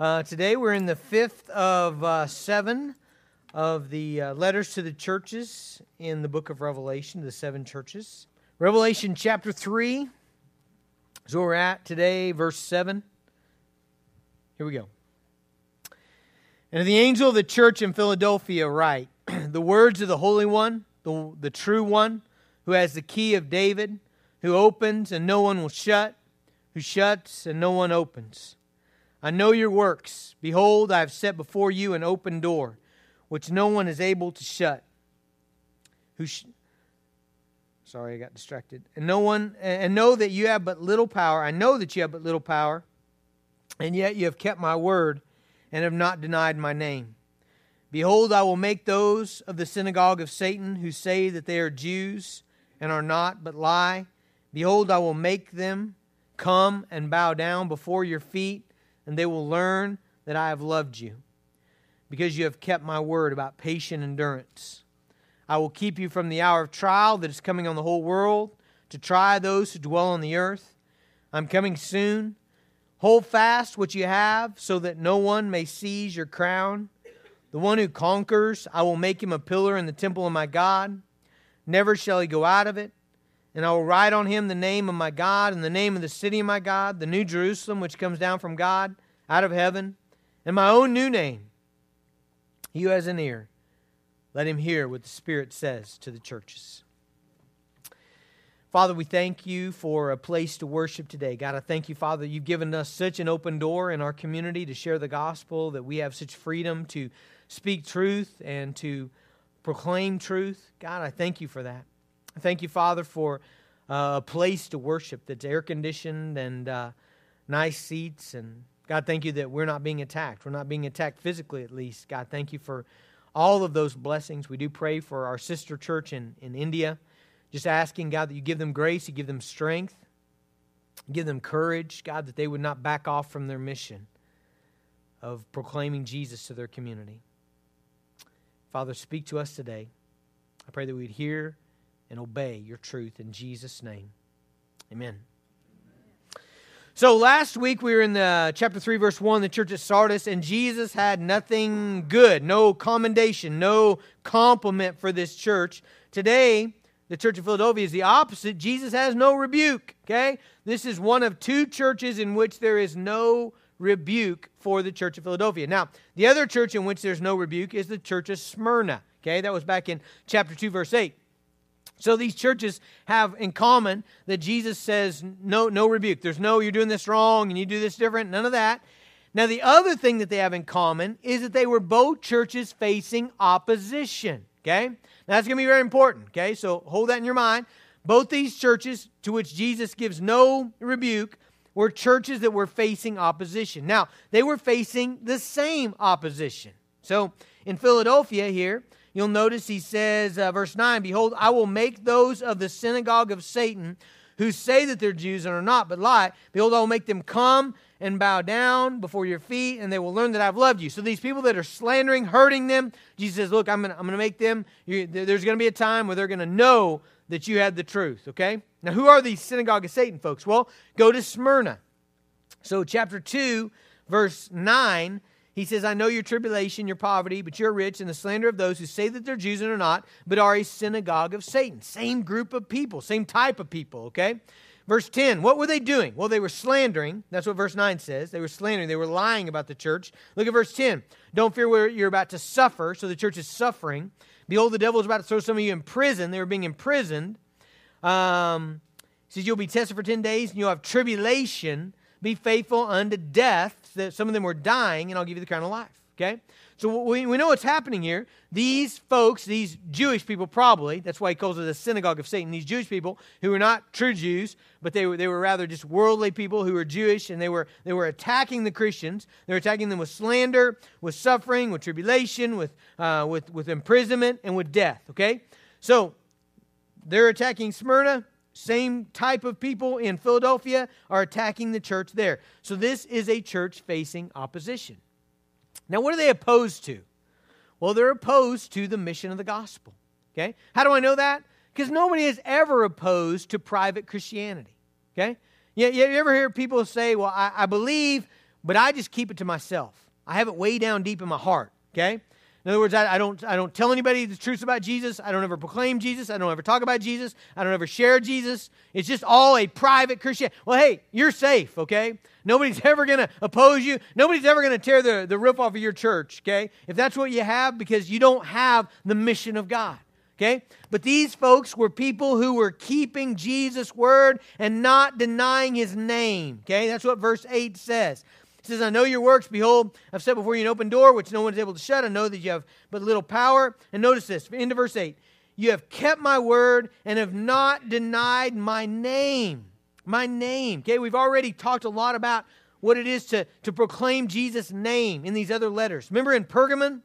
Uh, today we're in the fifth of uh, seven of the uh, letters to the churches in the book of Revelation, the seven churches. Revelation chapter 3 is where we're at today, verse 7. Here we go. And the angel of the church in Philadelphia write, The words of the Holy One, the, the true one, who has the key of David, who opens and no one will shut, who shuts and no one opens. I know your works. Behold, I have set before you an open door, which no one is able to shut. Who sh- Sorry, I got distracted. And no one and know that you have but little power. I know that you have but little power, and yet you have kept my word and have not denied my name. Behold, I will make those of the synagogue of Satan who say that they are Jews and are not, but lie. Behold, I will make them come and bow down before your feet and they will learn that I have loved you, because you have kept my word about patient endurance. I will keep you from the hour of trial that is coming on the whole world to try those who dwell on the earth. I'm coming soon. Hold fast what you have, so that no one may seize your crown. The one who conquers, I will make him a pillar in the temple of my God. Never shall he go out of it. And I will write on him the name of my God and the name of the city of my God, the new Jerusalem, which comes down from God out of heaven, and my own new name. He who has an ear, let him hear what the Spirit says to the churches. Father, we thank you for a place to worship today. God, I thank you, Father, you've given us such an open door in our community to share the gospel, that we have such freedom to speak truth and to proclaim truth. God, I thank you for that. Thank you, Father, for uh, a place to worship that's air conditioned and uh, nice seats. And God, thank you that we're not being attacked. We're not being attacked physically, at least. God, thank you for all of those blessings. We do pray for our sister church in, in India. Just asking, God, that you give them grace, you give them strength, give them courage, God, that they would not back off from their mission of proclaiming Jesus to their community. Father, speak to us today. I pray that we'd hear and obey your truth in Jesus' name. Amen. So last week we were in the chapter 3 verse 1 the church at Sardis and Jesus had nothing good, no commendation, no compliment for this church. Today the church of Philadelphia is the opposite. Jesus has no rebuke, okay? This is one of two churches in which there is no rebuke for the church of Philadelphia. Now, the other church in which there's no rebuke is the church of Smyrna, okay? That was back in chapter 2 verse 8. So these churches have in common that Jesus says no no rebuke. There's no you're doing this wrong and you do this different, none of that. Now the other thing that they have in common is that they were both churches facing opposition, okay? Now that's going to be very important, okay? So hold that in your mind. Both these churches to which Jesus gives no rebuke were churches that were facing opposition. Now, they were facing the same opposition. So in Philadelphia here, You'll notice he says, uh, verse 9, Behold, I will make those of the synagogue of Satan who say that they're Jews and are not, but lie. Behold, I will make them come and bow down before your feet, and they will learn that I've loved you. So these people that are slandering, hurting them, Jesus says, Look, I'm going to make them, you, there's going to be a time where they're going to know that you had the truth, okay? Now, who are these synagogue of Satan folks? Well, go to Smyrna. So, chapter 2, verse 9 he says, I know your tribulation, your poverty, but you're rich, and the slander of those who say that they're Jews and are not, but are a synagogue of Satan. Same group of people, same type of people, okay? Verse 10, what were they doing? Well, they were slandering. That's what verse 9 says. They were slandering. They were lying about the church. Look at verse 10. Don't fear where you're about to suffer. So the church is suffering. Behold, the devil is about to throw some of you in prison. They were being imprisoned. Um, he says, You'll be tested for 10 days, and you'll have tribulation. Be faithful unto death. That some of them were dying, and I'll give you the crown of life. Okay? So we, we know what's happening here. These folks, these Jewish people, probably, that's why he calls it a synagogue of Satan, these Jewish people who were not true Jews, but they were, they were rather just worldly people who were Jewish, and they were, they were attacking the Christians. They were attacking them with slander, with suffering, with tribulation, with, uh, with, with imprisonment, and with death. Okay? So they're attacking Smyrna same type of people in Philadelphia are attacking the church there. So this is a church facing opposition. Now, what are they opposed to? Well, they're opposed to the mission of the gospel. Okay? How do I know that? Because nobody is ever opposed to private Christianity. Okay? You, you ever hear people say, well, I, I believe but I just keep it to myself. I have it way down deep in my heart, okay? In other words, I, I, don't, I don't tell anybody the truth about Jesus. I don't ever proclaim Jesus. I don't ever talk about Jesus. I don't ever share Jesus. It's just all a private Christian. Well, hey, you're safe, okay? Nobody's ever going to oppose you. Nobody's ever going to tear the, the roof off of your church, okay? If that's what you have, because you don't have the mission of God. Okay? But these folks were people who were keeping Jesus' word and not denying his name. Okay? That's what verse 8 says says, I know your works. Behold, I've set before you an open door, which no one is able to shut. I know that you have but little power. And notice this, into verse 8. You have kept my word and have not denied my name. My name. Okay, we've already talked a lot about what it is to, to proclaim Jesus' name in these other letters. Remember in Pergamon?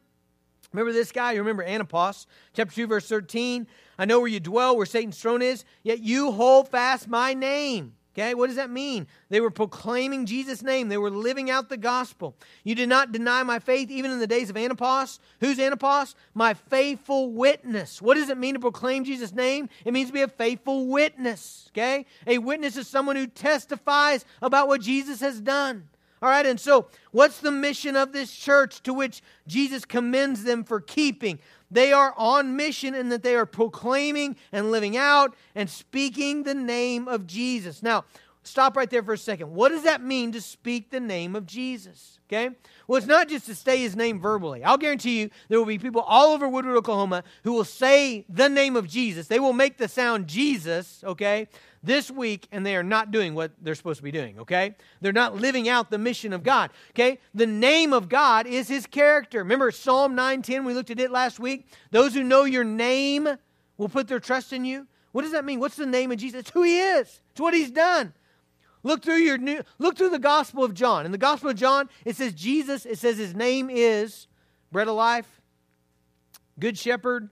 Remember this guy? You remember Antipas, chapter 2, verse 13? I know where you dwell, where Satan's throne is, yet you hold fast my name. Okay, what does that mean? They were proclaiming Jesus' name. They were living out the gospel. You did not deny my faith even in the days of Antipas. Who's Antipas? My faithful witness. What does it mean to proclaim Jesus' name? It means to be a faithful witness. Okay? A witness is someone who testifies about what Jesus has done. All right, and so what's the mission of this church to which Jesus commends them for keeping? They are on mission and that they are proclaiming and living out and speaking the name of Jesus. Now, stop right there for a second. What does that mean to speak the name of Jesus? Okay? Well, it's not just to say his name verbally. I'll guarantee you there will be people all over Woodward, Oklahoma who will say the name of Jesus. They will make the sound Jesus, okay? this week and they are not doing what they're supposed to be doing, okay? They're not living out the mission of God, okay? The name of God is his character. Remember Psalm 9:10, we looked at it last week? Those who know your name will put their trust in you. What does that mean? What's the name of Jesus? It's who he is. It's what he's done. Look through your new look through the Gospel of John. In the Gospel of John, it says Jesus, it says his name is bread of life, good shepherd,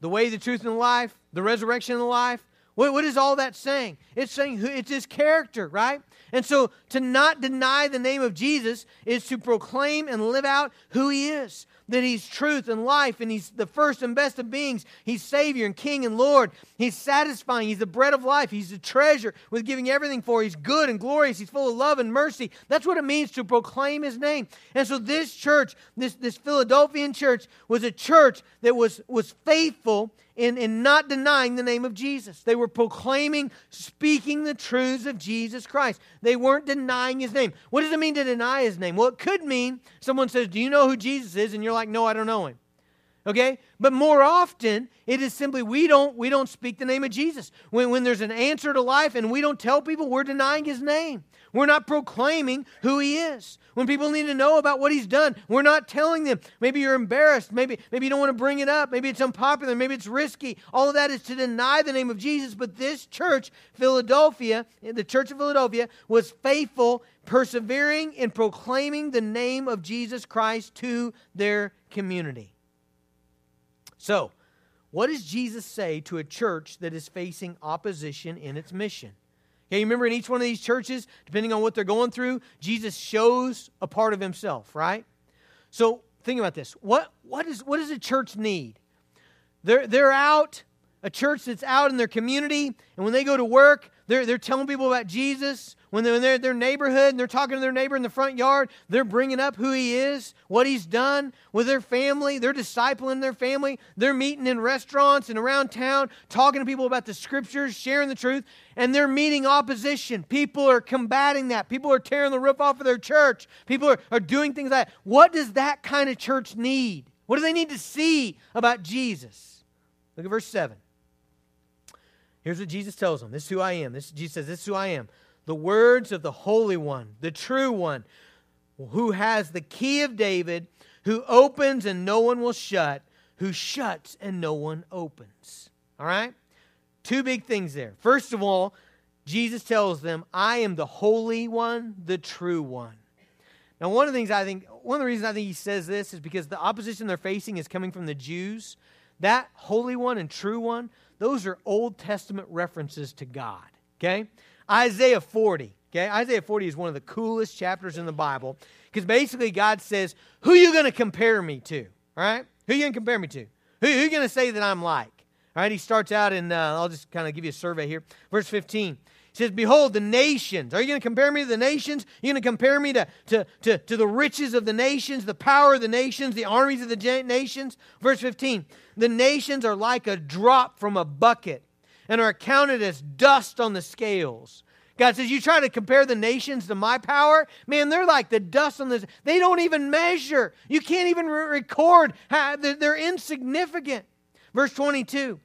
the way, the truth, and the life, the resurrection and the life. What, what is all that saying? It's saying who, it's his character, right? And so to not deny the name of Jesus is to proclaim and live out who he is. That he's truth and life, and he's the first and best of beings. He's Savior and King and Lord. He's satisfying. He's the bread of life. He's the treasure with giving everything for. He's good and glorious. He's full of love and mercy. That's what it means to proclaim his name. And so this church, this, this Philadelphian church, was a church that was, was faithful in, in not denying the name of Jesus. They were proclaiming, speaking the truths of Jesus Christ. They weren't denying his name. What does it mean to deny his name? Well, it could mean someone says, Do you know who Jesus is? And you're like, No, I don't know him. Okay? But more often, it is simply we don't we don't speak the name of Jesus. When, when there's an answer to life and we don't tell people, we're denying his name. We're not proclaiming who he is. When people need to know about what he's done, we're not telling them. Maybe you're embarrassed. Maybe, maybe you don't want to bring it up. Maybe it's unpopular. Maybe it's risky. All of that is to deny the name of Jesus. But this church, Philadelphia, the Church of Philadelphia, was faithful, persevering in proclaiming the name of Jesus Christ to their community. So, what does Jesus say to a church that is facing opposition in its mission? Okay, you remember in each one of these churches, depending on what they're going through, Jesus shows a part of himself, right? So think about this. What, what, is, what does a church need? They're, they're out, a church that's out in their community, and when they go to work, they're, they're telling people about Jesus. When they're in their, neighborhood and they're talking to their neighbor in the front yard, they're bringing up who he is, what he's done with their family. They're discipling their family. They're meeting in restaurants and around town, talking to people about the scriptures, sharing the truth, and they're meeting opposition. People are combating that. People are tearing the roof off of their church. People are, are doing things like that. What does that kind of church need? What do they need to see about Jesus? Look at verse 7. Here's what Jesus tells them. This is who I am. This Jesus says, This is who I am the words of the Holy One, the true one, who has the key of David, who opens and no one will shut, who shuts and no one opens. All right? Two big things there. First of all, Jesus tells them, I am the Holy One, the true one. Now, one of the things I think, one of the reasons I think he says this is because the opposition they're facing is coming from the Jews. That Holy One and True One, those are Old Testament references to God. Okay? Isaiah 40. Okay, Isaiah 40 is one of the coolest chapters in the Bible because basically God says, Who you going to compare me to? All right? Who you going to compare me to? Who, who you going to say that I'm like? All right, he starts out in, uh, I'll just kind of give you a survey here. Verse 15. He says, Behold, the nations. Are you going to compare me to the nations? Are you going to compare me to, to, to, to the riches of the nations, the power of the nations, the armies of the nations? Verse 15 The nations are like a drop from a bucket and are counted as dust on the scales. God says, You try to compare the nations to my power? Man, they're like the dust on this. They don't even measure. You can't even re- record. How, they're, they're insignificant. Verse 22.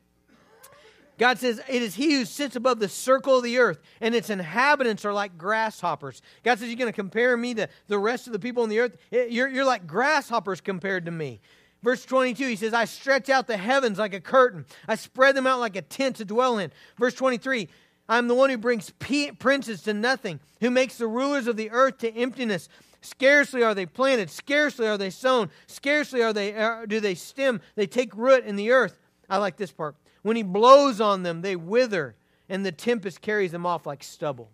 God says, It is he who sits above the circle of the earth, and its inhabitants are like grasshoppers. God says, You're going to compare me to the rest of the people on the earth? You're, you're like grasshoppers compared to me. Verse 22, he says, I stretch out the heavens like a curtain, I spread them out like a tent to dwell in. Verse 23, I'm the one who brings princes to nothing, who makes the rulers of the earth to emptiness. Scarcely are they planted, scarcely are they sown, scarcely are they uh, do they stem. They take root in the earth. I like this part. When he blows on them, they wither, and the tempest carries them off like stubble.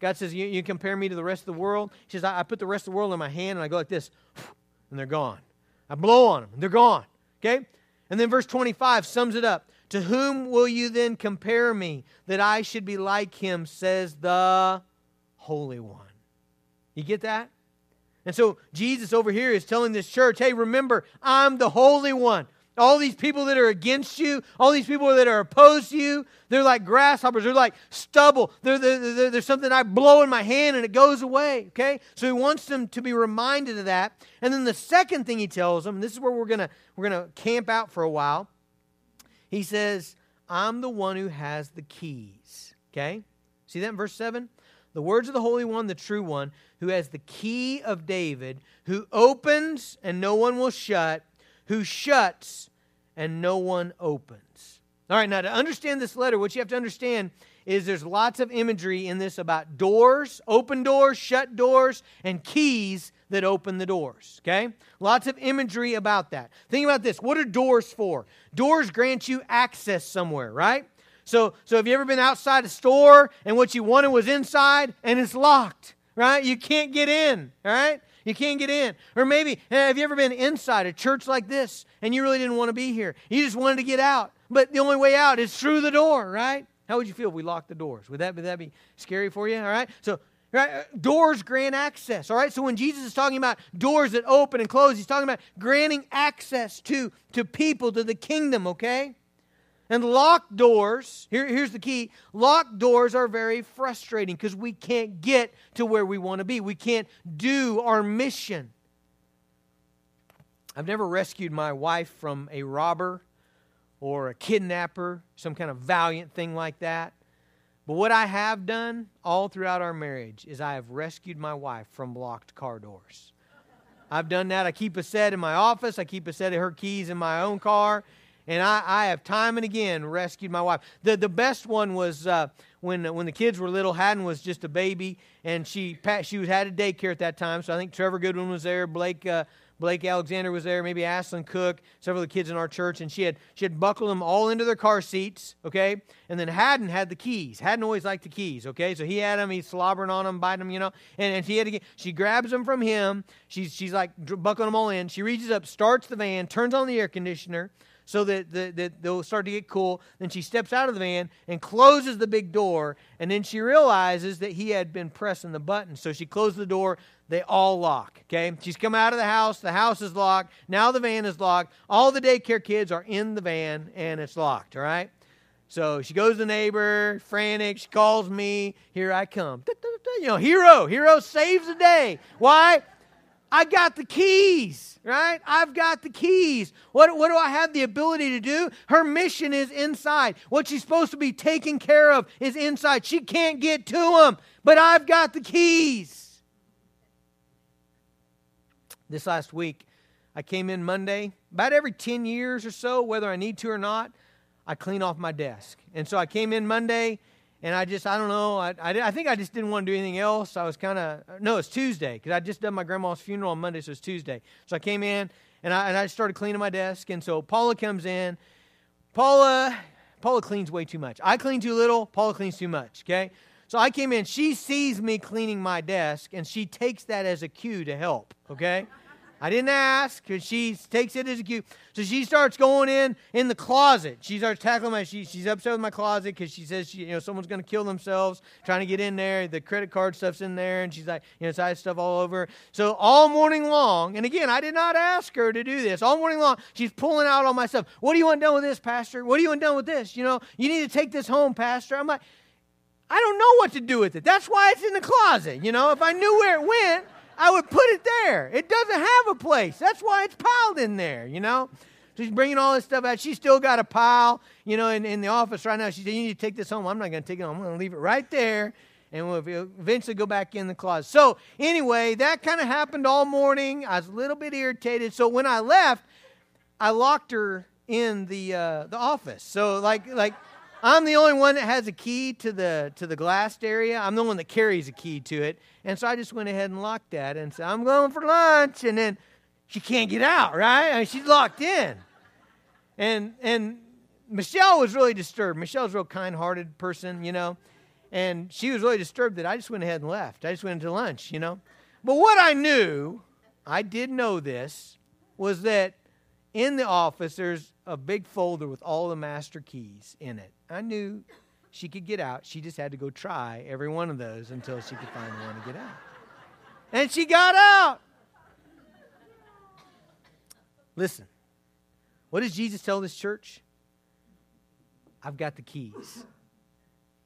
God says, You, you compare me to the rest of the world? He says, I, I put the rest of the world in my hand, and I go like this, and they're gone. I blow on them, and they're gone. Okay? And then verse 25 sums it up. To whom will you then compare me that I should be like him, says the Holy One? You get that? And so Jesus over here is telling this church, hey, remember, I'm the Holy One. All these people that are against you, all these people that are opposed to you, they're like grasshoppers. They're like stubble. They're, they're, they're, there's something I blow in my hand and it goes away. Okay? So he wants them to be reminded of that. And then the second thing he tells them, this is where we're going to we're going to camp out for a while. He says, I'm the one who has the keys. Okay? See that in verse 7? The words of the Holy One, the true one, who has the key of David, who opens and no one will shut, who shuts and no one opens. All right, now to understand this letter, what you have to understand is there's lots of imagery in this about doors, open doors, shut doors, and keys that open the doors. Okay? Lots of imagery about that. Think about this. What are doors for? Doors grant you access somewhere, right? So, so have you ever been outside a store and what you wanted was inside and it's locked, right? You can't get in, all right? You can't get in. Or maybe, eh, have you ever been inside a church like this and you really didn't want to be here? You just wanted to get out. But the only way out is through the door, right? How would you feel if we locked the doors? Would that, would that be scary for you? All right? So, right, uh, doors grant access. All right? So when Jesus is talking about doors that open and close, he's talking about granting access to, to people, to the kingdom, okay? And locked doors, here, here's the key locked doors are very frustrating because we can't get to where we want to be. We can't do our mission. I've never rescued my wife from a robber or a kidnapper, some kind of valiant thing like that. But what I have done all throughout our marriage is I have rescued my wife from locked car doors. I've done that. I keep a set in my office, I keep a set of her keys in my own car. And I, I have time and again rescued my wife. The, the best one was uh, when, when the kids were little. Haddon was just a baby, and she, she was, had a daycare at that time. So I think Trevor Goodwin was there, Blake uh, Blake Alexander was there, maybe Ashlyn Cook, several of the kids in our church, and she had she had buckled them all into their car seats, okay? And then Haddon had the keys. Haddon always liked the keys, okay? So he had them, he's slobbering on them, biting them, you know. And, and she had to she grabs them from him. She's she's like buckling them all in. She reaches up, starts the van, turns on the air conditioner so that, that they'll start to get cool. Then she steps out of the van and closes the big door. And then she realizes that he had been pressing the button. So she closes the door. They all lock. Okay? She's come out of the house. The house is locked. Now the van is locked. All the daycare kids are in the van and it's locked. All right? So she goes to the neighbor, frantic. She calls me. Here I come. You know, hero. Hero saves the day. Why? I got the keys, right? I've got the keys. What, what do I have the ability to do? Her mission is inside. What she's supposed to be taking care of is inside. She can't get to them, but I've got the keys. This last week, I came in Monday. About every 10 years or so, whether I need to or not, I clean off my desk. And so I came in Monday and I just, I don't know, I, I, I think I just didn't want to do anything else. I was kind of, no, it's Tuesday, because I just done my grandma's funeral on Monday, so it's Tuesday. So I came in, and I, and I started cleaning my desk, and so Paula comes in. Paula, Paula cleans way too much. I clean too little, Paula cleans too much, okay? So I came in, she sees me cleaning my desk, and she takes that as a cue to help, okay? I didn't ask because she takes it as a cue. So she starts going in in the closet. She starts tackling my. She, she's upset with my closet because she says she, you know someone's going to kill themselves trying to get in there. The credit card stuff's in there, and she's like you know has stuff all over. So all morning long, and again I did not ask her to do this. All morning long, she's pulling out all my stuff. What do you want done with this, Pastor? What do you want done with this? You know you need to take this home, Pastor. I'm like, I don't know what to do with it. That's why it's in the closet. You know if I knew where it went. I would put it there. It doesn't have a place. That's why it's piled in there, you know? She's bringing all this stuff out. She's still got a pile, you know, in, in the office right now. She said, You need to take this home. I'm not going to take it home. I'm going to leave it right there. And we'll eventually go back in the closet. So, anyway, that kind of happened all morning. I was a little bit irritated. So, when I left, I locked her in the, uh, the office. So, like, like, I'm the only one that has a key to the to the glassed area. I'm the one that carries a key to it. And so I just went ahead and locked that and said, I'm going for lunch. And then she can't get out, right? I mean, she's locked in. And and Michelle was really disturbed. Michelle's a real kind hearted person, you know. And she was really disturbed that I just went ahead and left. I just went into lunch, you know. But what I knew, I did know this, was that in the office there's a big folder with all the master keys in it. I knew she could get out. She just had to go try every one of those until she could find the one to get out. And she got out. Listen, what does Jesus tell this church? I've got the keys.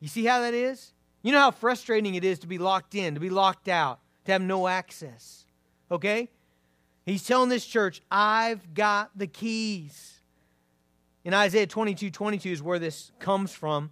You see how that is? You know how frustrating it is to be locked in, to be locked out, to have no access. Okay? He's telling this church, I've got the keys. In Isaiah 22 22 is where this comes from.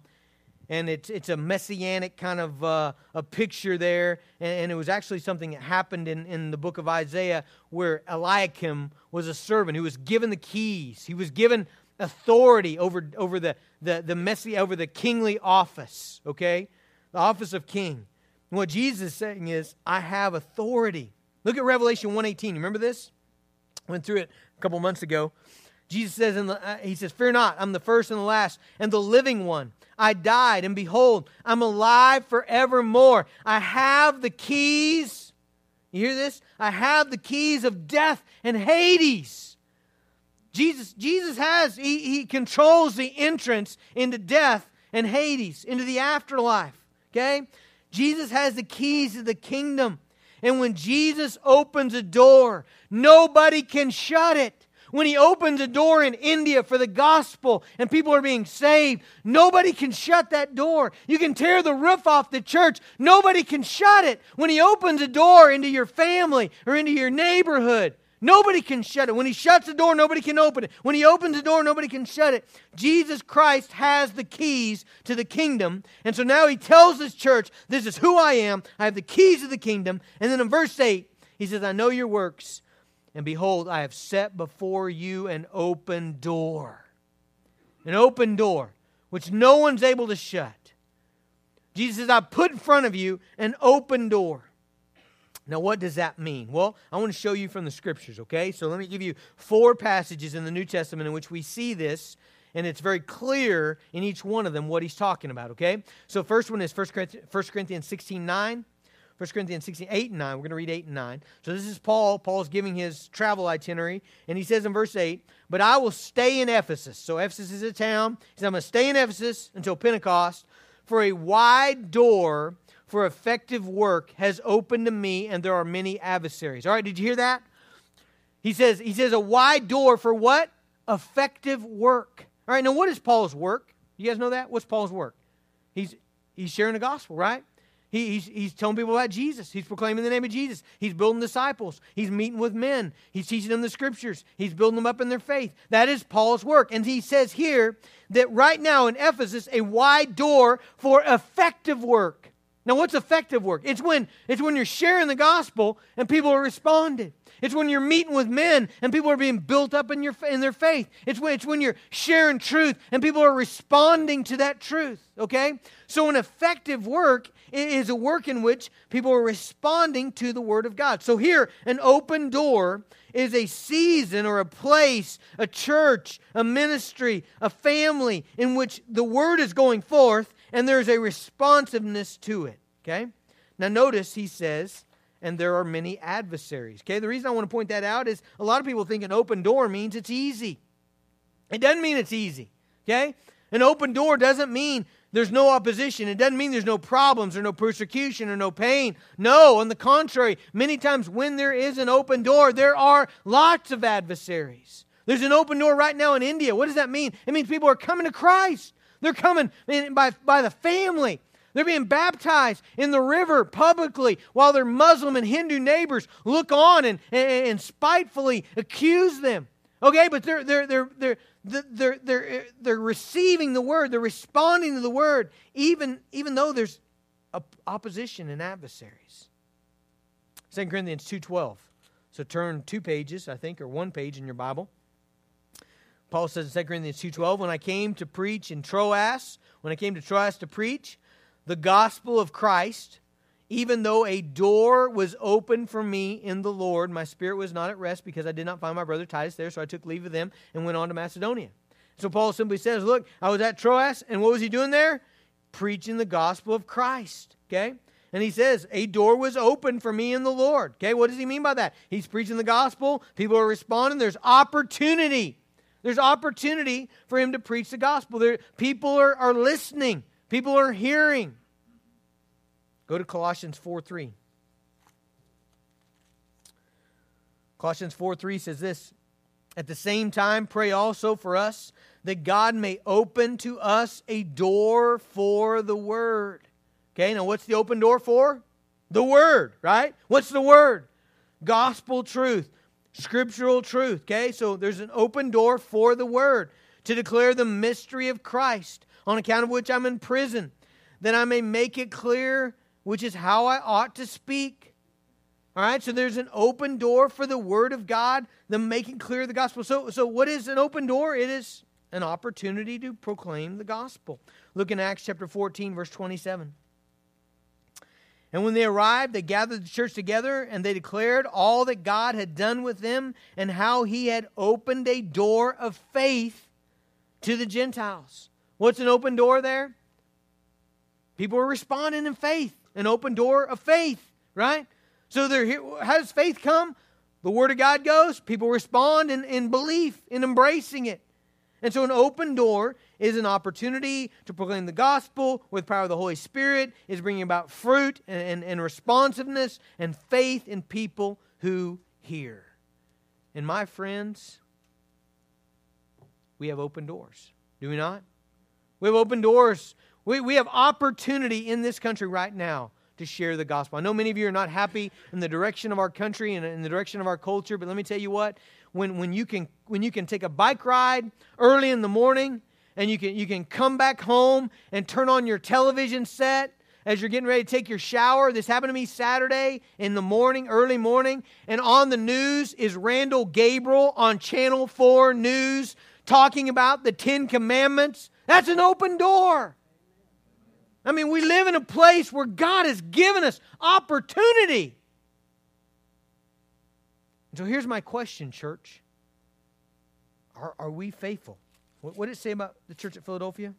And it's, it's a messianic kind of uh, a picture there. And, and, it was actually something that happened in, in the book of Isaiah where Eliakim was a servant who was given the keys. He was given authority over, over the, the, the messy, over the kingly office, okay? The office of king. And what Jesus is saying is, I have authority. Look at Revelation 118. Remember this? Went through it a couple months ago. Jesus says, in the, uh, He says, Fear not, I'm the first and the last, and the living one. I died, and behold, I'm alive forevermore. I have the keys. You hear this? I have the keys of death and Hades. Jesus, Jesus has, he, he controls the entrance into death and Hades, into the afterlife. Okay? Jesus has the keys to the kingdom. And when Jesus opens a door, nobody can shut it. When he opens a door in India for the gospel and people are being saved, nobody can shut that door. You can tear the roof off the church, nobody can shut it. When he opens a door into your family or into your neighborhood, Nobody can shut it. When he shuts the door, nobody can open it. When he opens the door, nobody can shut it. Jesus Christ has the keys to the kingdom. And so now he tells his church, This is who I am. I have the keys of the kingdom. And then in verse 8, he says, I know your works, and behold, I have set before you an open door. An open door, which no one's able to shut. Jesus says, I put in front of you an open door. Now, what does that mean? Well, I want to show you from the scriptures, okay? So let me give you four passages in the New Testament in which we see this, and it's very clear in each one of them what he's talking about, okay? So, first one is 1 Corinthians, 1 Corinthians 16 9. 1 Corinthians 16, 8 and 9. We're going to read 8 and 9. So this is Paul. Paul's giving his travel itinerary. And he says in verse 8, But I will stay in Ephesus. So Ephesus is a town. He says, I'm going to stay in Ephesus until Pentecost, for a wide door for effective work has opened to me, and there are many adversaries. All right, did you hear that? He says, he says a wide door for what? Effective work. All right, now what is Paul's work? You guys know that? What's Paul's work? He's he's sharing the gospel, right? He, he's, he's telling people about Jesus. He's proclaiming the name of Jesus. He's building disciples. He's meeting with men. He's teaching them the scriptures. He's building them up in their faith. That is Paul's work. And he says here that right now in Ephesus, a wide door for effective work. Now, what's effective work? It's when, it's when you're sharing the gospel and people are responding. It's when you're meeting with men and people are being built up in, your, in their faith. It's when, it's when you're sharing truth and people are responding to that truth, okay? So, an effective work is a work in which people are responding to the Word of God. So, here, an open door is a season or a place, a church, a ministry, a family in which the Word is going forth and there's a responsiveness to it. Okay? Now, notice he says, and there are many adversaries. Okay, the reason I want to point that out is a lot of people think an open door means it's easy. It doesn't mean it's easy. Okay, an open door doesn't mean there's no opposition. It doesn't mean there's no problems or no persecution or no pain. No, on the contrary, many times when there is an open door, there are lots of adversaries. There's an open door right now in India. What does that mean? It means people are coming to Christ. They're coming by, by the family. They're being baptized in the river publicly while their Muslim and Hindu neighbors look on and, and, and spitefully accuse them. Okay, but they're, they're, they're, they're, they're, they're, they're receiving the word, they're responding to the word, even, even though there's opposition and adversaries. 2 Corinthians 2.12. So turn two pages, I think, or one page in your Bible. Paul says in 2 Corinthians 2.12, When I came to preach in Troas, when I came to Troas to preach the gospel of Christ, even though a door was open for me in the Lord, my spirit was not at rest because I did not find my brother Titus there, so I took leave of them and went on to Macedonia. So Paul simply says, Look, I was at Troas, and what was he doing there? Preaching the gospel of Christ. Okay? And he says, A door was open for me in the Lord. Okay, what does he mean by that? He's preaching the gospel, people are responding, there's opportunity there's opportunity for him to preach the gospel. There, people are, are listening, people are hearing. Go to Colossians 4 3. Colossians 4 3 says this At the same time, pray also for us that God may open to us a door for the word. Okay, now what's the open door for? The word, right? What's the word? Gospel truth scriptural truth. Okay, so there's an open door for the word to declare the mystery of Christ, on account of which I'm in prison, that I may make it clear which is how I ought to speak. All right, so there's an open door for the word of God, the making clear the gospel. So, so what is an open door? It is an opportunity to proclaim the gospel. Look in Acts chapter 14, verse 27. And when they arrived, they gathered the church together and they declared all that God had done with them and how he had opened a door of faith to the Gentiles. What's an open door there? People are responding in faith, an open door of faith, right? So there, how does faith come? The Word of God goes, people respond in, in belief, in embracing it. And so, an open door is an opportunity to proclaim the gospel with power of the Holy Spirit, is bringing about fruit and, and, and responsiveness and faith in people who hear. And, my friends, we have open doors, do we not? We have open doors. We, we have opportunity in this country right now to share the gospel. I know many of you are not happy in the direction of our country and in the direction of our culture, but let me tell you what, when, when, you can, when you can take a bike ride early in the morning and you can, you can come back home and turn on your television set as you're getting ready to take your shower. This happened to me Saturday in the morning, early morning. And on the news is Randall Gabriel on Channel 4 News talking about the Ten Commandments. That's an open door. I mean, we live in a place where God has given us opportunity. So here's my question, church. Are, are we faithful? What, what did it say about the church at Philadelphia?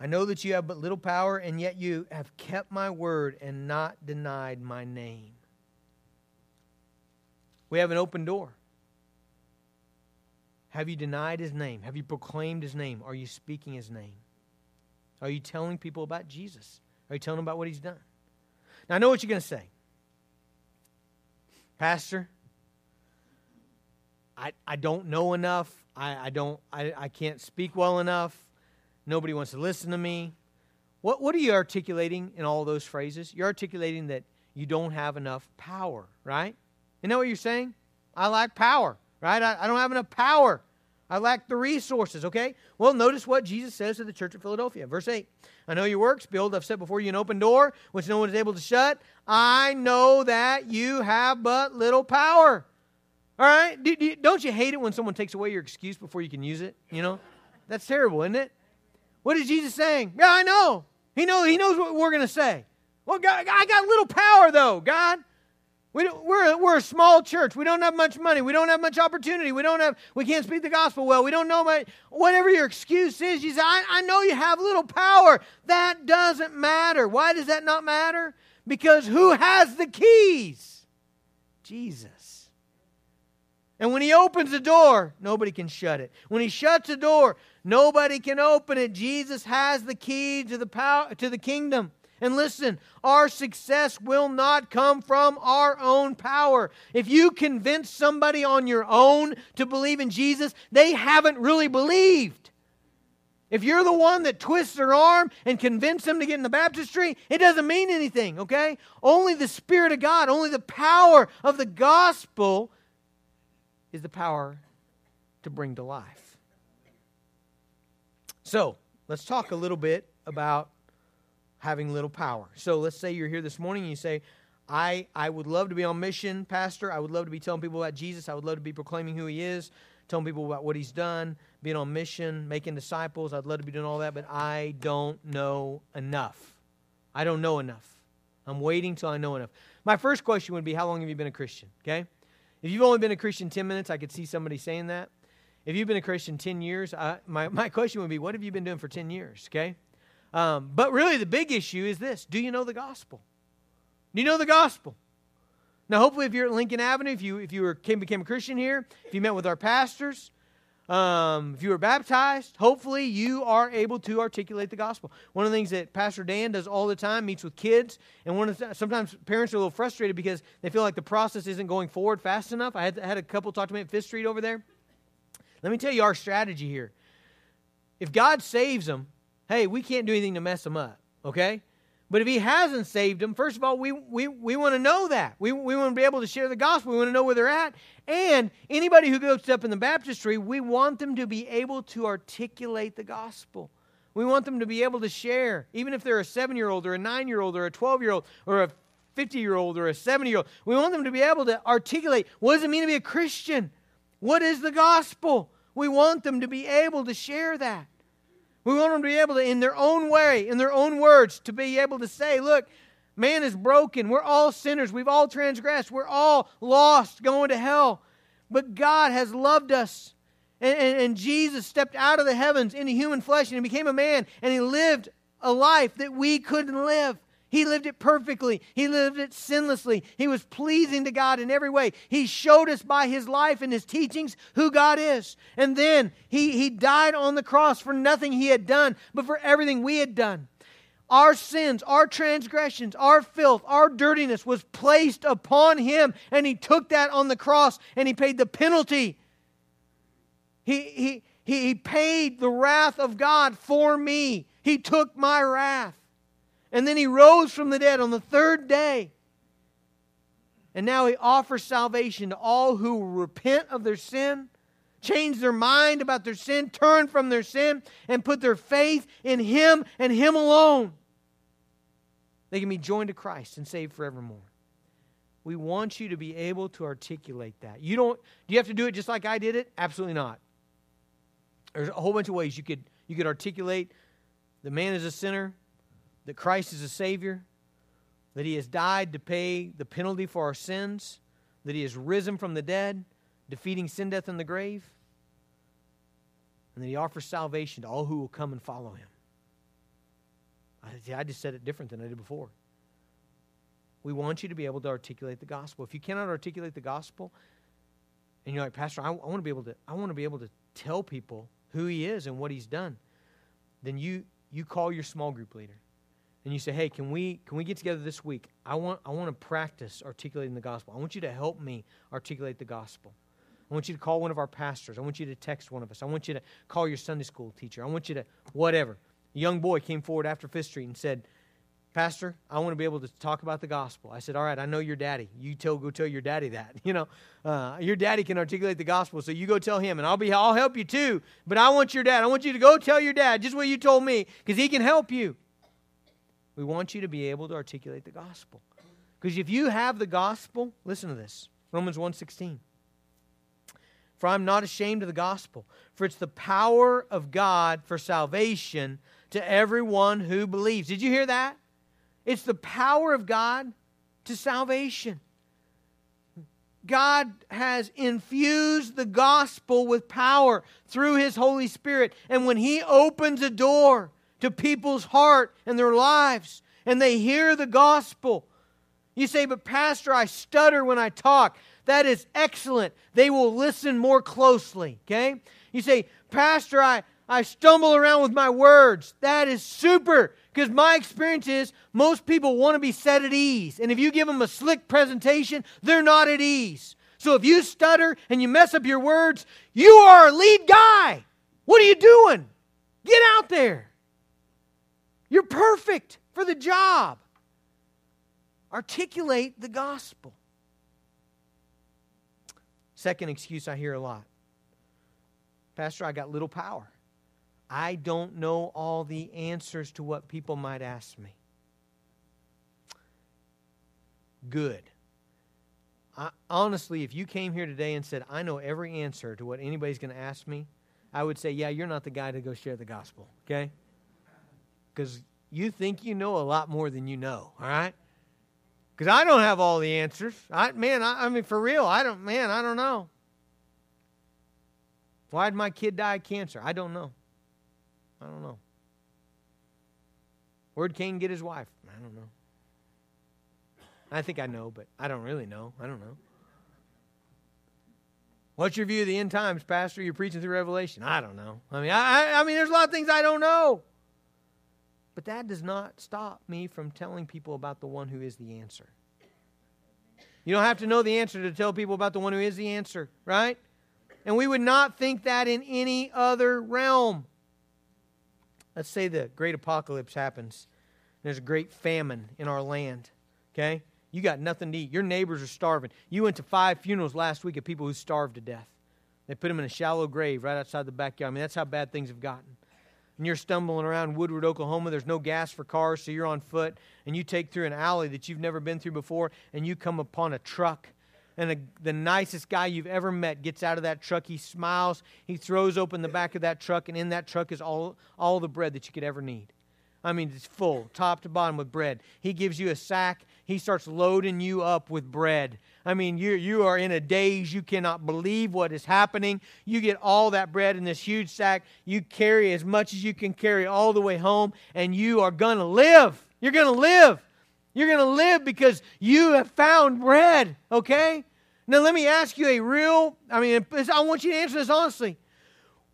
I know that you have but little power, and yet you have kept my word and not denied my name. We have an open door. Have you denied his name? Have you proclaimed his name? Are you speaking his name? Are you telling people about Jesus? Are you telling them about what he's done? Now, I know what you're going to say. Pastor, I, I don't know enough. I, I don't I, I can't speak well enough. Nobody wants to listen to me. What what are you articulating in all those phrases? You're articulating that you don't have enough power, right? You know what you're saying? I lack power, right? I, I don't have enough power. I lack the resources, okay? Well, notice what Jesus says to the church of Philadelphia. Verse 8 I know your works. Behold, I've set before you an open door, which no one is able to shut. I know that you have but little power. All right? Do, do, don't you hate it when someone takes away your excuse before you can use it? You know? That's terrible, isn't it? What is Jesus saying? Yeah, I know. He, know, he knows what we're going to say. Well, God, I got little power, though, God. We we're, we're a small church. We don't have much money. We don't have much opportunity. We don't have. We can't speak the gospel well. We don't know much. Whatever your excuse is, you say, I, I know you have little power. That doesn't matter. Why does that not matter? Because who has the keys? Jesus. And when he opens the door, nobody can shut it. When he shuts the door, nobody can open it. Jesus has the key to the power to the kingdom. And listen, our success will not come from our own power. If you convince somebody on your own to believe in Jesus, they haven't really believed. If you're the one that twists their arm and convince them to get in the baptistry, it doesn't mean anything, okay? Only the Spirit of God, only the power of the gospel is the power to bring to life. So, let's talk a little bit about having little power. So, let's say you're here this morning and you say, I, I would love to be on mission, Pastor. I would love to be telling people about Jesus. I would love to be proclaiming who he is, telling people about what he's done being on mission, making disciples. I'd love to be doing all that, but I don't know enough. I don't know enough. I'm waiting till I know enough. My first question would be How long have you been a Christian? Okay? If you've only been a Christian 10 minutes, I could see somebody saying that. If you've been a Christian 10 years, I, my, my question would be What have you been doing for 10 years? Okay? Um, but really, the big issue is this Do you know the gospel? Do you know the gospel? Now, hopefully, if you're at Lincoln Avenue, if you if you were, came, became a Christian here, if you met with our pastors, um, if you were baptized, hopefully you are able to articulate the gospel. One of the things that Pastor Dan does all the time, meets with kids, and one of the, sometimes parents are a little frustrated because they feel like the process isn't going forward fast enough. I had, I had a couple talk to me at Fifth Street over there. Let me tell you our strategy here. If God saves them, hey, we can't do anything to mess them up, okay? But if he hasn't saved them, first of all, we, we, we want to know that. We, we want to be able to share the gospel. We want to know where they're at. And anybody who goes up in the baptistry, we want them to be able to articulate the gospel. We want them to be able to share, even if they're a seven year old or a nine year old or a 12 year old or a 50 year old or a 70 year old. We want them to be able to articulate what does it mean to be a Christian? What is the gospel? We want them to be able to share that. We want them to be able to, in their own way, in their own words, to be able to say, look, man is broken. We're all sinners. We've all transgressed. We're all lost, going to hell. But God has loved us. And, and, and Jesus stepped out of the heavens into human flesh and he became a man and he lived a life that we couldn't live. He lived it perfectly. He lived it sinlessly. He was pleasing to God in every way. He showed us by his life and his teachings who God is. And then he, he died on the cross for nothing he had done, but for everything we had done. Our sins, our transgressions, our filth, our dirtiness was placed upon him, and he took that on the cross and he paid the penalty. He, he, he paid the wrath of God for me. He took my wrath. And then he rose from the dead on the third day. And now he offers salvation to all who repent of their sin, change their mind about their sin, turn from their sin, and put their faith in him and him alone. They can be joined to Christ and saved forevermore. We want you to be able to articulate that. You don't do you have to do it just like I did it? Absolutely not. There's a whole bunch of ways you could you could articulate the man is a sinner, that Christ is a Savior, that He has died to pay the penalty for our sins, that He has risen from the dead, defeating sin, death, and the grave, and that He offers salvation to all who will come and follow Him. I, I just said it different than I did before. We want you to be able to articulate the gospel. If you cannot articulate the gospel, and you're like, Pastor, I, I want to be able to, I want to be able to tell people who He is and what He's done, then you you call your small group leader and you say, "Hey, can we can we get together this week? I want I want to practice articulating the gospel. I want you to help me articulate the gospel. I want you to call one of our pastors. I want you to text one of us. I want you to call your Sunday school teacher. I want you to whatever." A young boy came forward after Fifth Street and said, Pastor, I want to be able to talk about the gospel. I said, All right, I know your daddy. You tell, go tell your daddy that. You know, uh, your daddy can articulate the gospel, so you go tell him, and I'll be, I'll help you too. But I want your dad. I want you to go tell your dad just what you told me, because he can help you. We want you to be able to articulate the gospel. Because if you have the gospel, listen to this. Romans 1:16. For I'm not ashamed of the gospel, for it's the power of God for salvation to everyone who believes. Did you hear that? It's the power of God to salvation. God has infused the gospel with power through his Holy Spirit. And when he opens a door, to people's heart and their lives, and they hear the gospel, You say, but Pastor, I stutter when I talk. That is excellent. They will listen more closely, okay? You say, Pastor, I, I stumble around with my words. That is super because my experience is most people want to be set at ease. And if you give them a slick presentation, they're not at ease. So if you stutter and you mess up your words, you are a lead guy. What are you doing? Get out there. You're perfect for the job. Articulate the gospel. Second excuse I hear a lot Pastor, I got little power. I don't know all the answers to what people might ask me. Good. I, honestly, if you came here today and said, I know every answer to what anybody's going to ask me, I would say, yeah, you're not the guy to go share the gospel, okay? Because you think you know a lot more than you know, all right? Because I don't have all the answers. I, man, I, I mean, for real, I don't, man, I don't know. Why did my kid die of cancer? I don't know. I don't know. Where'd Cain get his wife? I don't know. I think I know, but I don't really know. I don't know. What's your view of the end times, Pastor? You're preaching through Revelation. I don't know. I mean, I, I mean, there's a lot of things I don't know. But that does not stop me from telling people about the one who is the answer. You don't have to know the answer to tell people about the one who is the answer, right? And we would not think that in any other realm. Let's say the great apocalypse happens. There's a great famine in our land. Okay? You got nothing to eat. Your neighbors are starving. You went to five funerals last week of people who starved to death. They put them in a shallow grave right outside the backyard. I mean, that's how bad things have gotten. And you're stumbling around Woodward, Oklahoma. There's no gas for cars, so you're on foot. And you take through an alley that you've never been through before, and you come upon a truck and the nicest guy you've ever met gets out of that truck. He smiles. He throws open the back of that truck, and in that truck is all, all the bread that you could ever need. I mean, it's full, top to bottom with bread. He gives you a sack. He starts loading you up with bread. I mean, you, you are in a daze. You cannot believe what is happening. You get all that bread in this huge sack. You carry as much as you can carry all the way home, and you are going to live. You're going to live. You're going to live because you have found bread, okay? Now, let me ask you a real, I mean, I want you to answer this honestly.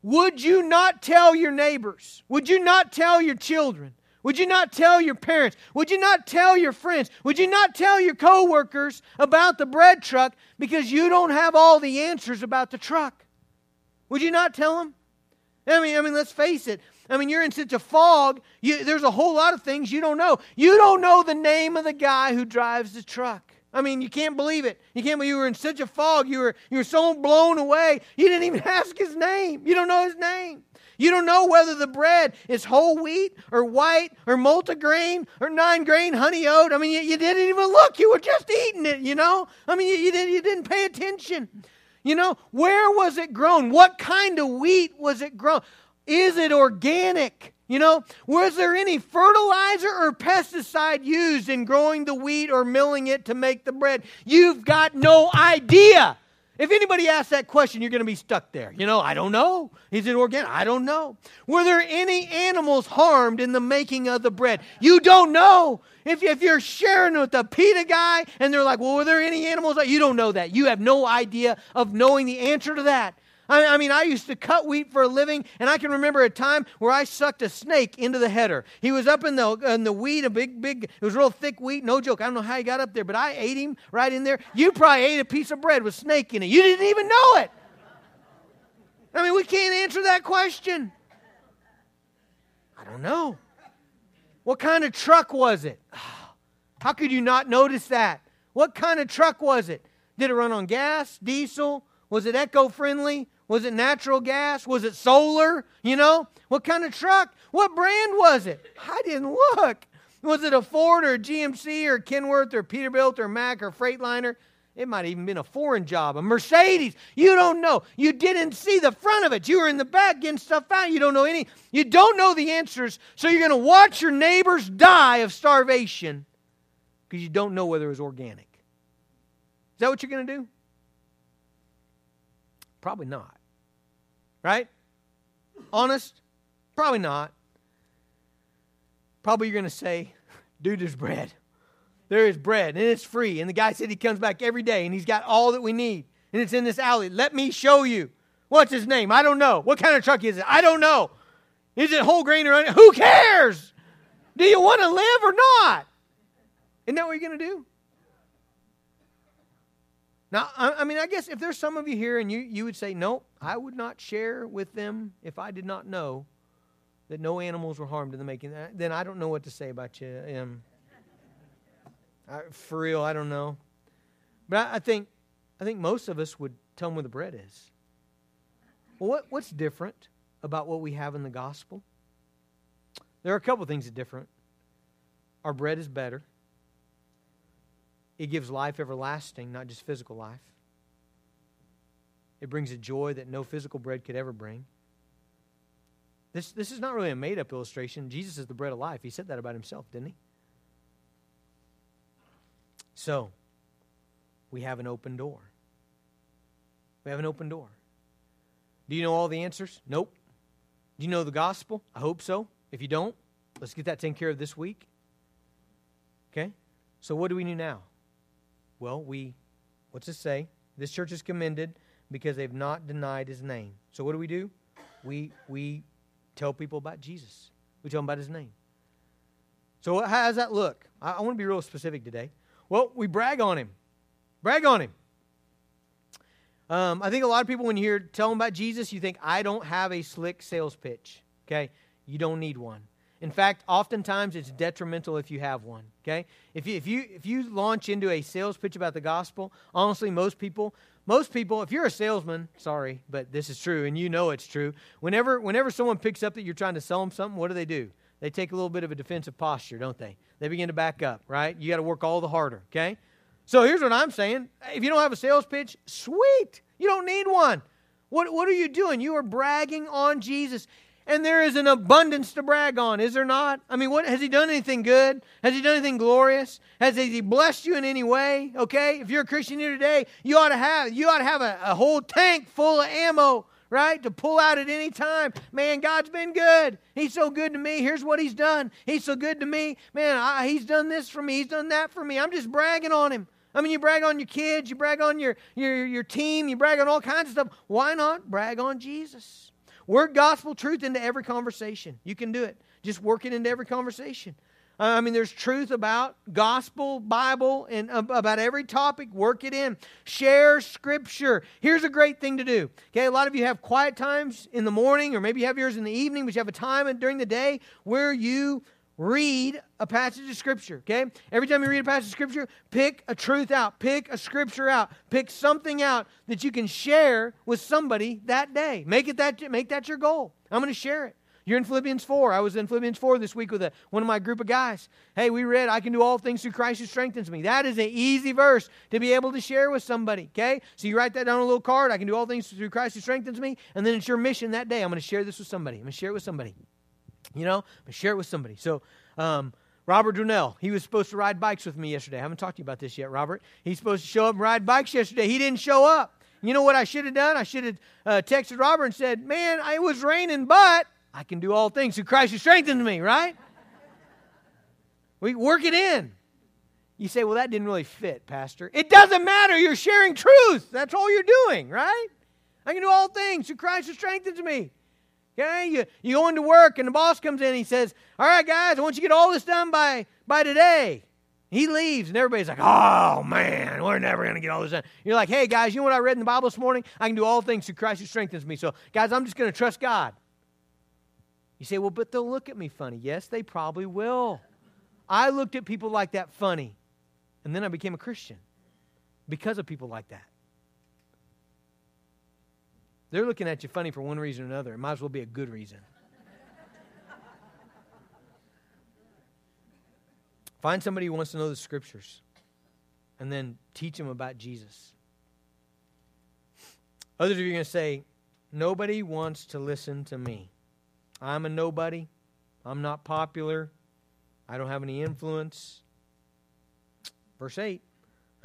Would you not tell your neighbors? Would you not tell your children? Would you not tell your parents? Would you not tell your friends? Would you not tell your coworkers about the bread truck because you don't have all the answers about the truck? Would you not tell them? I mean, I mean, let's face it. I mean, you're in such a fog. You, there's a whole lot of things you don't know. You don't know the name of the guy who drives the truck. I mean, you can't believe it. You can't you were in such a fog. You were, you were so blown away. You didn't even ask his name. You don't know his name. You don't know whether the bread is whole wheat or white or multigrain or nine grain honey oat. I mean, you, you, didn't even look. You were just eating it, you know? I mean, you, you, didn't, you didn't pay attention. You know, where was it grown? What kind of wheat was it grown? Is it organic? You know, was there any fertilizer or pesticide used in growing the wheat or milling it to make the bread? You've got no idea. If anybody asks that question, you're going to be stuck there. You know, I don't know. Is it organic? I don't know. Were there any animals harmed in the making of the bread? You don't know. If, if you're sharing with the PETA guy and they're like, well, were there any animals? You don't know that. You have no idea of knowing the answer to that. I, mean, I used to cut wheat for a living, and I can remember a time where I sucked a snake into the header. He was up in the in the wheat, a big, big, it was real thick wheat. No joke. I don't know how he got up there, but I ate him right in there. You probably ate a piece of bread with snake in it. You didn't even know it. I mean, we can't answer that question. I don't know. What kind of truck was it? How could you not notice that? What kind of truck was it? Did it run on gas, diesel? Was it eco friendly? Was it natural gas? Was it solar? You know? What kind of truck? What brand was it? I didn't look. Was it a Ford or a GMC or Kenworth or Peterbilt or Mack or Freightliner? It might have even been a foreign job, a Mercedes. You don't know. You didn't see the front of it. You were in the back getting stuff out. You don't know any. You don't know the answers. So you're going to watch your neighbors die of starvation because you don't know whether it was organic. Is that what you're going to do? Probably not. Right? Honest? Probably not. Probably you're going to say, dude, there's bread. there is bread and it's free. And the guy said he comes back every day and he's got all that we need. And it's in this alley. Let me show you. What's his name? I don't know. What kind of truck is it? I don't know. Is it whole grain or onion? Who cares? Do you want to live or not? Isn't that what you're going to do? Now, I, mean, I guess if there's some of you here and you, you would say, no, I would not share with them if I did not know that no animals were harmed in the making, then I don't know what to say about you. Um, I, for real, I don't know. But I, I, think, I think most of us would tell them where the bread is. Well, what, what's different about what we have in the gospel? There are a couple things that are different. Our bread is better. It gives life everlasting, not just physical life. It brings a joy that no physical bread could ever bring. This, this is not really a made up illustration. Jesus is the bread of life. He said that about himself, didn't he? So, we have an open door. We have an open door. Do you know all the answers? Nope. Do you know the gospel? I hope so. If you don't, let's get that taken care of this week. Okay? So, what do we do now? Well, we, what's it say? This church is commended because they've not denied his name. So, what do we do? We, we tell people about Jesus, we tell them about his name. So, how does that look? I, I want to be real specific today. Well, we brag on him. Brag on him. Um, I think a lot of people, when you hear tell them about Jesus, you think, I don't have a slick sales pitch. Okay? You don't need one. In fact, oftentimes it's detrimental if you have one. Okay? If you, if you, if you launch into a sales pitch about the gospel, honestly, most people, most people, if you're a salesman, sorry, but this is true, and you know it's true, whenever, whenever someone picks up that you're trying to sell them something, what do they do? They take a little bit of a defensive posture, don't they? They begin to back up, right? You got to work all the harder, okay? So here's what I'm saying. If you don't have a sales pitch, sweet. You don't need one. What, what are you doing? You are bragging on Jesus. And there is an abundance to brag on, is there not? I mean, what has he done anything good? Has he done anything glorious? Has he blessed you in any way? Okay, if you're a Christian here today, you ought to have you ought to have a, a whole tank full of ammo, right, to pull out at any time. Man, God's been good. He's so good to me. Here's what He's done. He's so good to me. Man, I, He's done this for me. He's done that for me. I'm just bragging on Him. I mean, you brag on your kids, you brag on your, your, your team, you brag on all kinds of stuff. Why not brag on Jesus? Work gospel truth into every conversation. You can do it. Just work it into every conversation. Uh, I mean, there's truth about gospel, Bible, and about every topic. Work it in. Share scripture. Here's a great thing to do. Okay, a lot of you have quiet times in the morning, or maybe you have yours in the evening, but you have a time during the day where you read a passage of Scripture, okay? Every time you read a passage of Scripture, pick a truth out, pick a Scripture out, pick something out that you can share with somebody that day. Make, it that, make that your goal. I'm going to share it. You're in Philippians 4. I was in Philippians 4 this week with a, one of my group of guys. Hey, we read, I can do all things through Christ who strengthens me. That is an easy verse to be able to share with somebody, okay? So you write that down on a little card. I can do all things through Christ who strengthens me. And then it's your mission that day. I'm going to share this with somebody. I'm going to share it with somebody. You know, but share it with somebody. So, um, Robert Donnell, he was supposed to ride bikes with me yesterday. I haven't talked to you about this yet, Robert. He's supposed to show up and ride bikes yesterday. He didn't show up. You know what I should have done? I should have uh, texted Robert and said, Man, it was raining, but I can do all things through Christ who strengthens me, right? we work it in. You say, Well, that didn't really fit, Pastor. It doesn't matter. You're sharing truth. That's all you're doing, right? I can do all things through Christ who strengthens me. Okay, you, you go into work and the boss comes in and he says, All right, guys, I want you to get all this done by, by today. He leaves and everybody's like, Oh man, we're never going to get all this done. You're like, Hey, guys, you know what I read in the Bible this morning? I can do all things through Christ who strengthens me. So, guys, I'm just going to trust God. You say, Well, but they'll look at me funny. Yes, they probably will. I looked at people like that funny, and then I became a Christian because of people like that. They're looking at you funny for one reason or another. It might as well be a good reason. Find somebody who wants to know the scriptures and then teach them about Jesus. Others of you are going to say, Nobody wants to listen to me. I'm a nobody. I'm not popular. I don't have any influence. Verse 8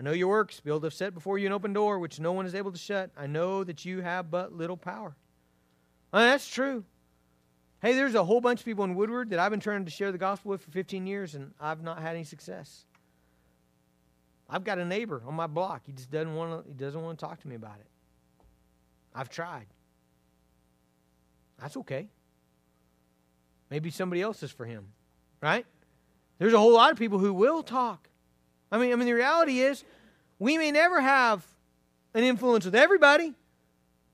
I know your works. Build have set before you an open door, which no one is able to shut. I know that you have but little power. Well, that's true. Hey, there's a whole bunch of people in Woodward that I've been trying to share the gospel with for 15 years, and I've not had any success. I've got a neighbor on my block. He just doesn't want to. He doesn't want to talk to me about it. I've tried. That's okay. Maybe somebody else is for him, right? There's a whole lot of people who will talk. I mean, I mean, the reality is, we may never have an influence with everybody.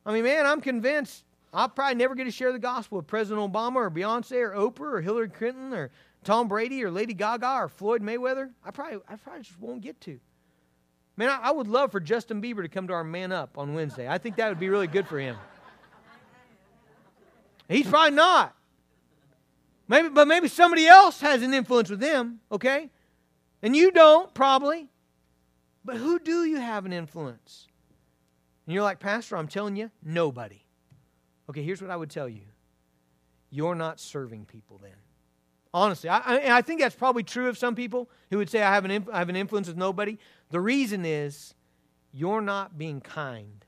I mean, man, I'm convinced I'll probably never get to share the gospel with President Obama or Beyonce or Oprah or Hillary Clinton or Tom Brady or Lady Gaga or Floyd Mayweather. I probably, I probably just won't get to. Man, I, I would love for Justin Bieber to come to our Man Up on Wednesday. I think that would be really good for him. He's probably not. Maybe, but maybe somebody else has an influence with him, okay? And you don't, probably. But who do you have an influence? And you're like, Pastor, I'm telling you, nobody. Okay, here's what I would tell you you're not serving people then. Honestly, I, I, think that's probably true of some people who would say, I have, an, I have an influence with nobody. The reason is you're not being kind,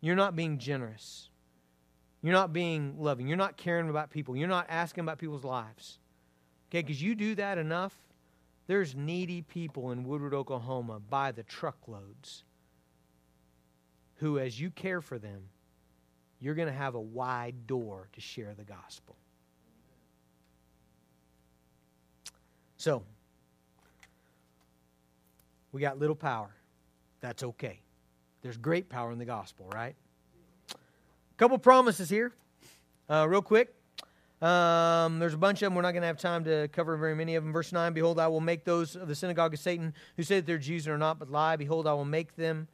you're not being generous, you're not being loving, you're not caring about people, you're not asking about people's lives. Okay, because you do that enough, there's needy people in Woodward, Oklahoma by the truckloads who, as you care for them, you're going to have a wide door to share the gospel. So, we got little power. That's okay. There's great power in the gospel, right? Couple promises here, uh, real quick. Um, there's a bunch of them. We're not going to have time to cover very many of them. Verse 9 Behold, I will make those of the synagogue of Satan who say that they're Jews and are not, but lie. Behold, I will make them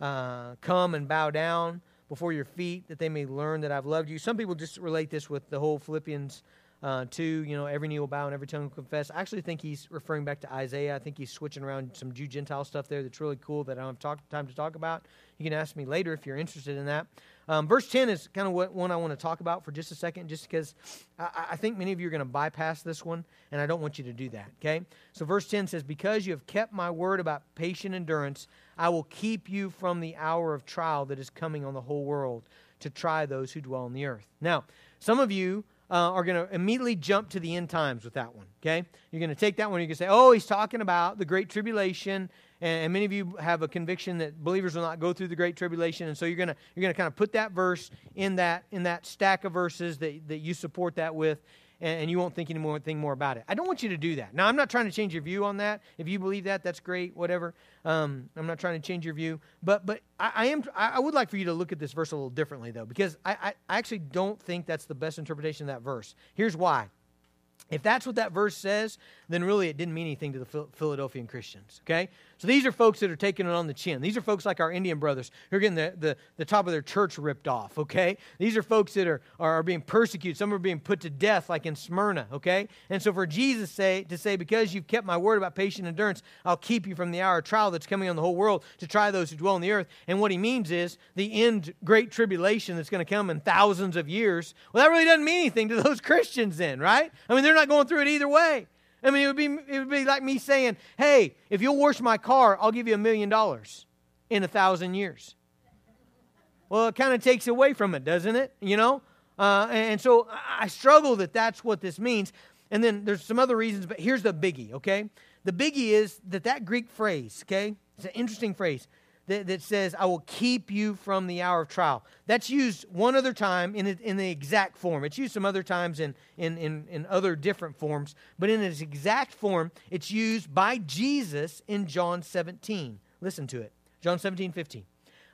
uh, come and bow down before your feet that they may learn that I've loved you. Some people just relate this with the whole Philippians uh, two, you know, every knee will bow and every tongue will confess. I actually think he's referring back to Isaiah. I think he's switching around some Jew Gentile stuff there that's really cool that I don't have talk, time to talk about. You can ask me later if you're interested in that. Um, verse 10 is kind of what one I want to talk about for just a second, just because I, I think many of you are going to bypass this one, and I don't want you to do that, okay? So, verse 10 says, Because you have kept my word about patient endurance, I will keep you from the hour of trial that is coming on the whole world to try those who dwell on the earth. Now, some of you uh, are going to immediately jump to the end times with that one. Okay, you're going to take that one. You're going to say, "Oh, he's talking about the great tribulation," and, and, many of you have a conviction that believers will not go through the great tribulation, and so you're going to you're to kind of put that verse in that in that stack of verses that that you support that with, and, you won't think any more think more about it. I don't want you to do that. Now, I'm not trying to change your view on that. If you believe that, that's great. Whatever. Um, I'm not trying to change your view, but but I, I, am. I would like for you to look at this verse a little differently, though, because I, I actually don't think that's the best interpretation of that verse. Here's why. If that's what that verse says, then really it didn't mean anything to the Philadelphian Christians. Okay? So these are folks that are taking it on the chin. These are folks like our Indian brothers who are getting the, the, the top of their church ripped off. Okay? These are folks that are, are being persecuted. Some are being put to death, like in Smyrna. Okay? And so for Jesus say, to say, because you've kept my word about patient endurance, I'll keep you from the hour of trial that's coming on the whole world to try those who dwell on the earth. And what he means is the end great tribulation that's going to come in thousands of years. Well, that really doesn't mean anything to those Christians then, right? I mean, they're not going through it either way. I mean, it would be it would be like me saying, "Hey, if you'll wash my car, I'll give you a million dollars in a thousand years." Well, it kind of takes away from it, doesn't it? You know, uh, and so I struggle that that's what this means. And then there's some other reasons, but here's the biggie. Okay, the biggie is that that Greek phrase. Okay, it's an interesting phrase that, that says, I will keep you from the hour of trial. That's used one other time in, in the exact form. It's used some other times in, in, in, in other different forms, but in its exact form, it's used by Jesus in John 17. Listen to it John 17, 15.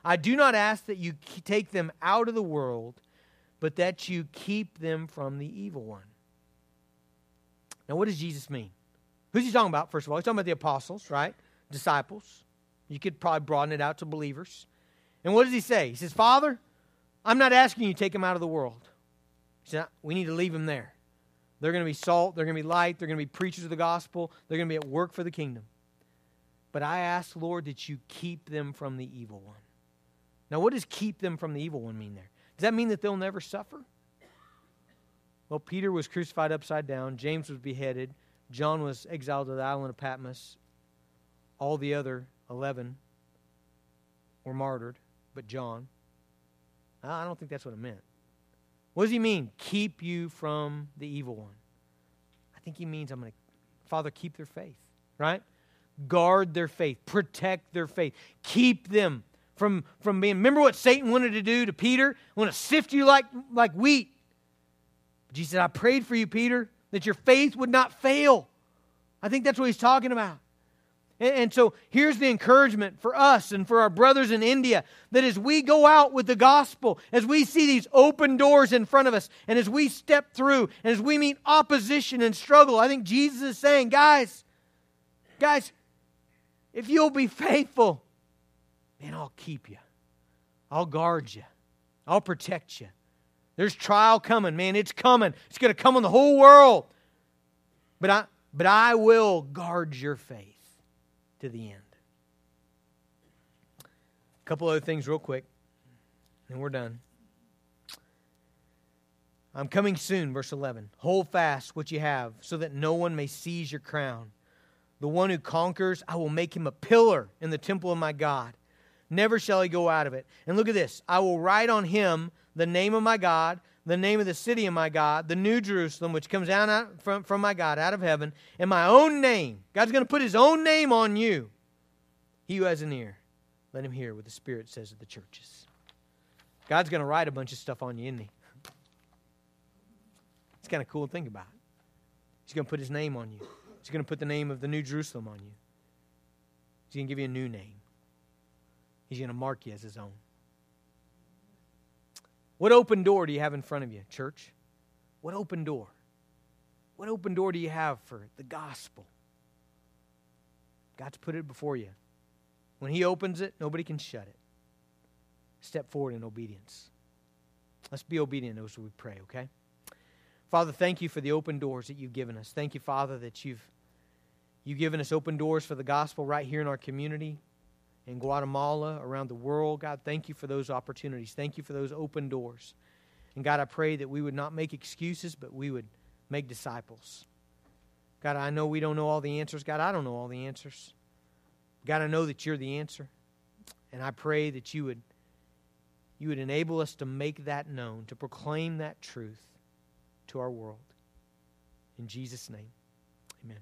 I do not ask that you take them out of the world, but that you keep them from the evil one. Now, what does Jesus mean? Who's he talking about, first of all? He's talking about the apostles, right? Disciples. You could probably broaden it out to believers. And what does he say? He says, Father, I'm not asking you to take them out of the world. He said, We need to leave them there. They're going to be salt, they're going to be light, they're going to be preachers of the gospel, they're going to be at work for the kingdom. But I ask, Lord, that you keep them from the evil one. Now, what does keep them from the evil one mean there? Does that mean that they'll never suffer? Well, Peter was crucified upside down, James was beheaded, John was exiled to the island of Patmos, all the other 11 were martyred, but John. I don't think that's what it meant. What does he mean? Keep you from the evil one. I think he means I'm going to, Father, keep their faith, right? guard their faith, protect their faith, keep them from, from being. Remember what Satan wanted to do to Peter? I want to sift you like, like wheat. But Jesus said, I prayed for you, Peter, that your faith would not fail. I think that's what he's talking about. And so here's the encouragement for us and for our brothers in India that as we go out with the gospel, as we see these open doors in front of us, and as we step through, and as we meet opposition and struggle, I think Jesus is saying, guys, guys, if you'll be faithful, man, I'll keep you. I'll guard you. I'll protect you. There's trial coming, man. It's coming. It's going to come on the whole world. But I, but I will guard your faith to the end. A couple other things, real quick, and we're done. I'm coming soon, verse 11. Hold fast what you have, so that no one may seize your crown. The one who conquers, I will make him a pillar in the temple of my God. Never shall he go out of it. And look at this I will write on him the name of my God, the name of the city of my God, the new Jerusalem, which comes down out from, from my God out of heaven, and my own name. God's going to put his own name on you. He who has an ear, let him hear what the Spirit says to the churches. God's going to write a bunch of stuff on you, isn't he? It's kind of cool to think about. He's going to put his name on you. He's going to put the name of the New Jerusalem on you. He's going to give you a new name. He's going to mark you as his own. What open door do you have in front of you, church? What open door? What open door do you have for the gospel? God's put it before you. When He opens it, nobody can shut it. Step forward in obedience. Let's be obedient as we pray, okay? Father, thank you for the open doors that you've given us. Thank you, Father, that you've, you've given us open doors for the gospel right here in our community in Guatemala, around the world. God, thank you for those opportunities. Thank you for those open doors. And God, I pray that we would not make excuses, but we would make disciples. God, I know we don't know all the answers. God, I don't know all the answers. God, I know that you're the answer. And I pray that you would you would enable us to make that known, to proclaim that truth to our world. In Jesus' name. Amen.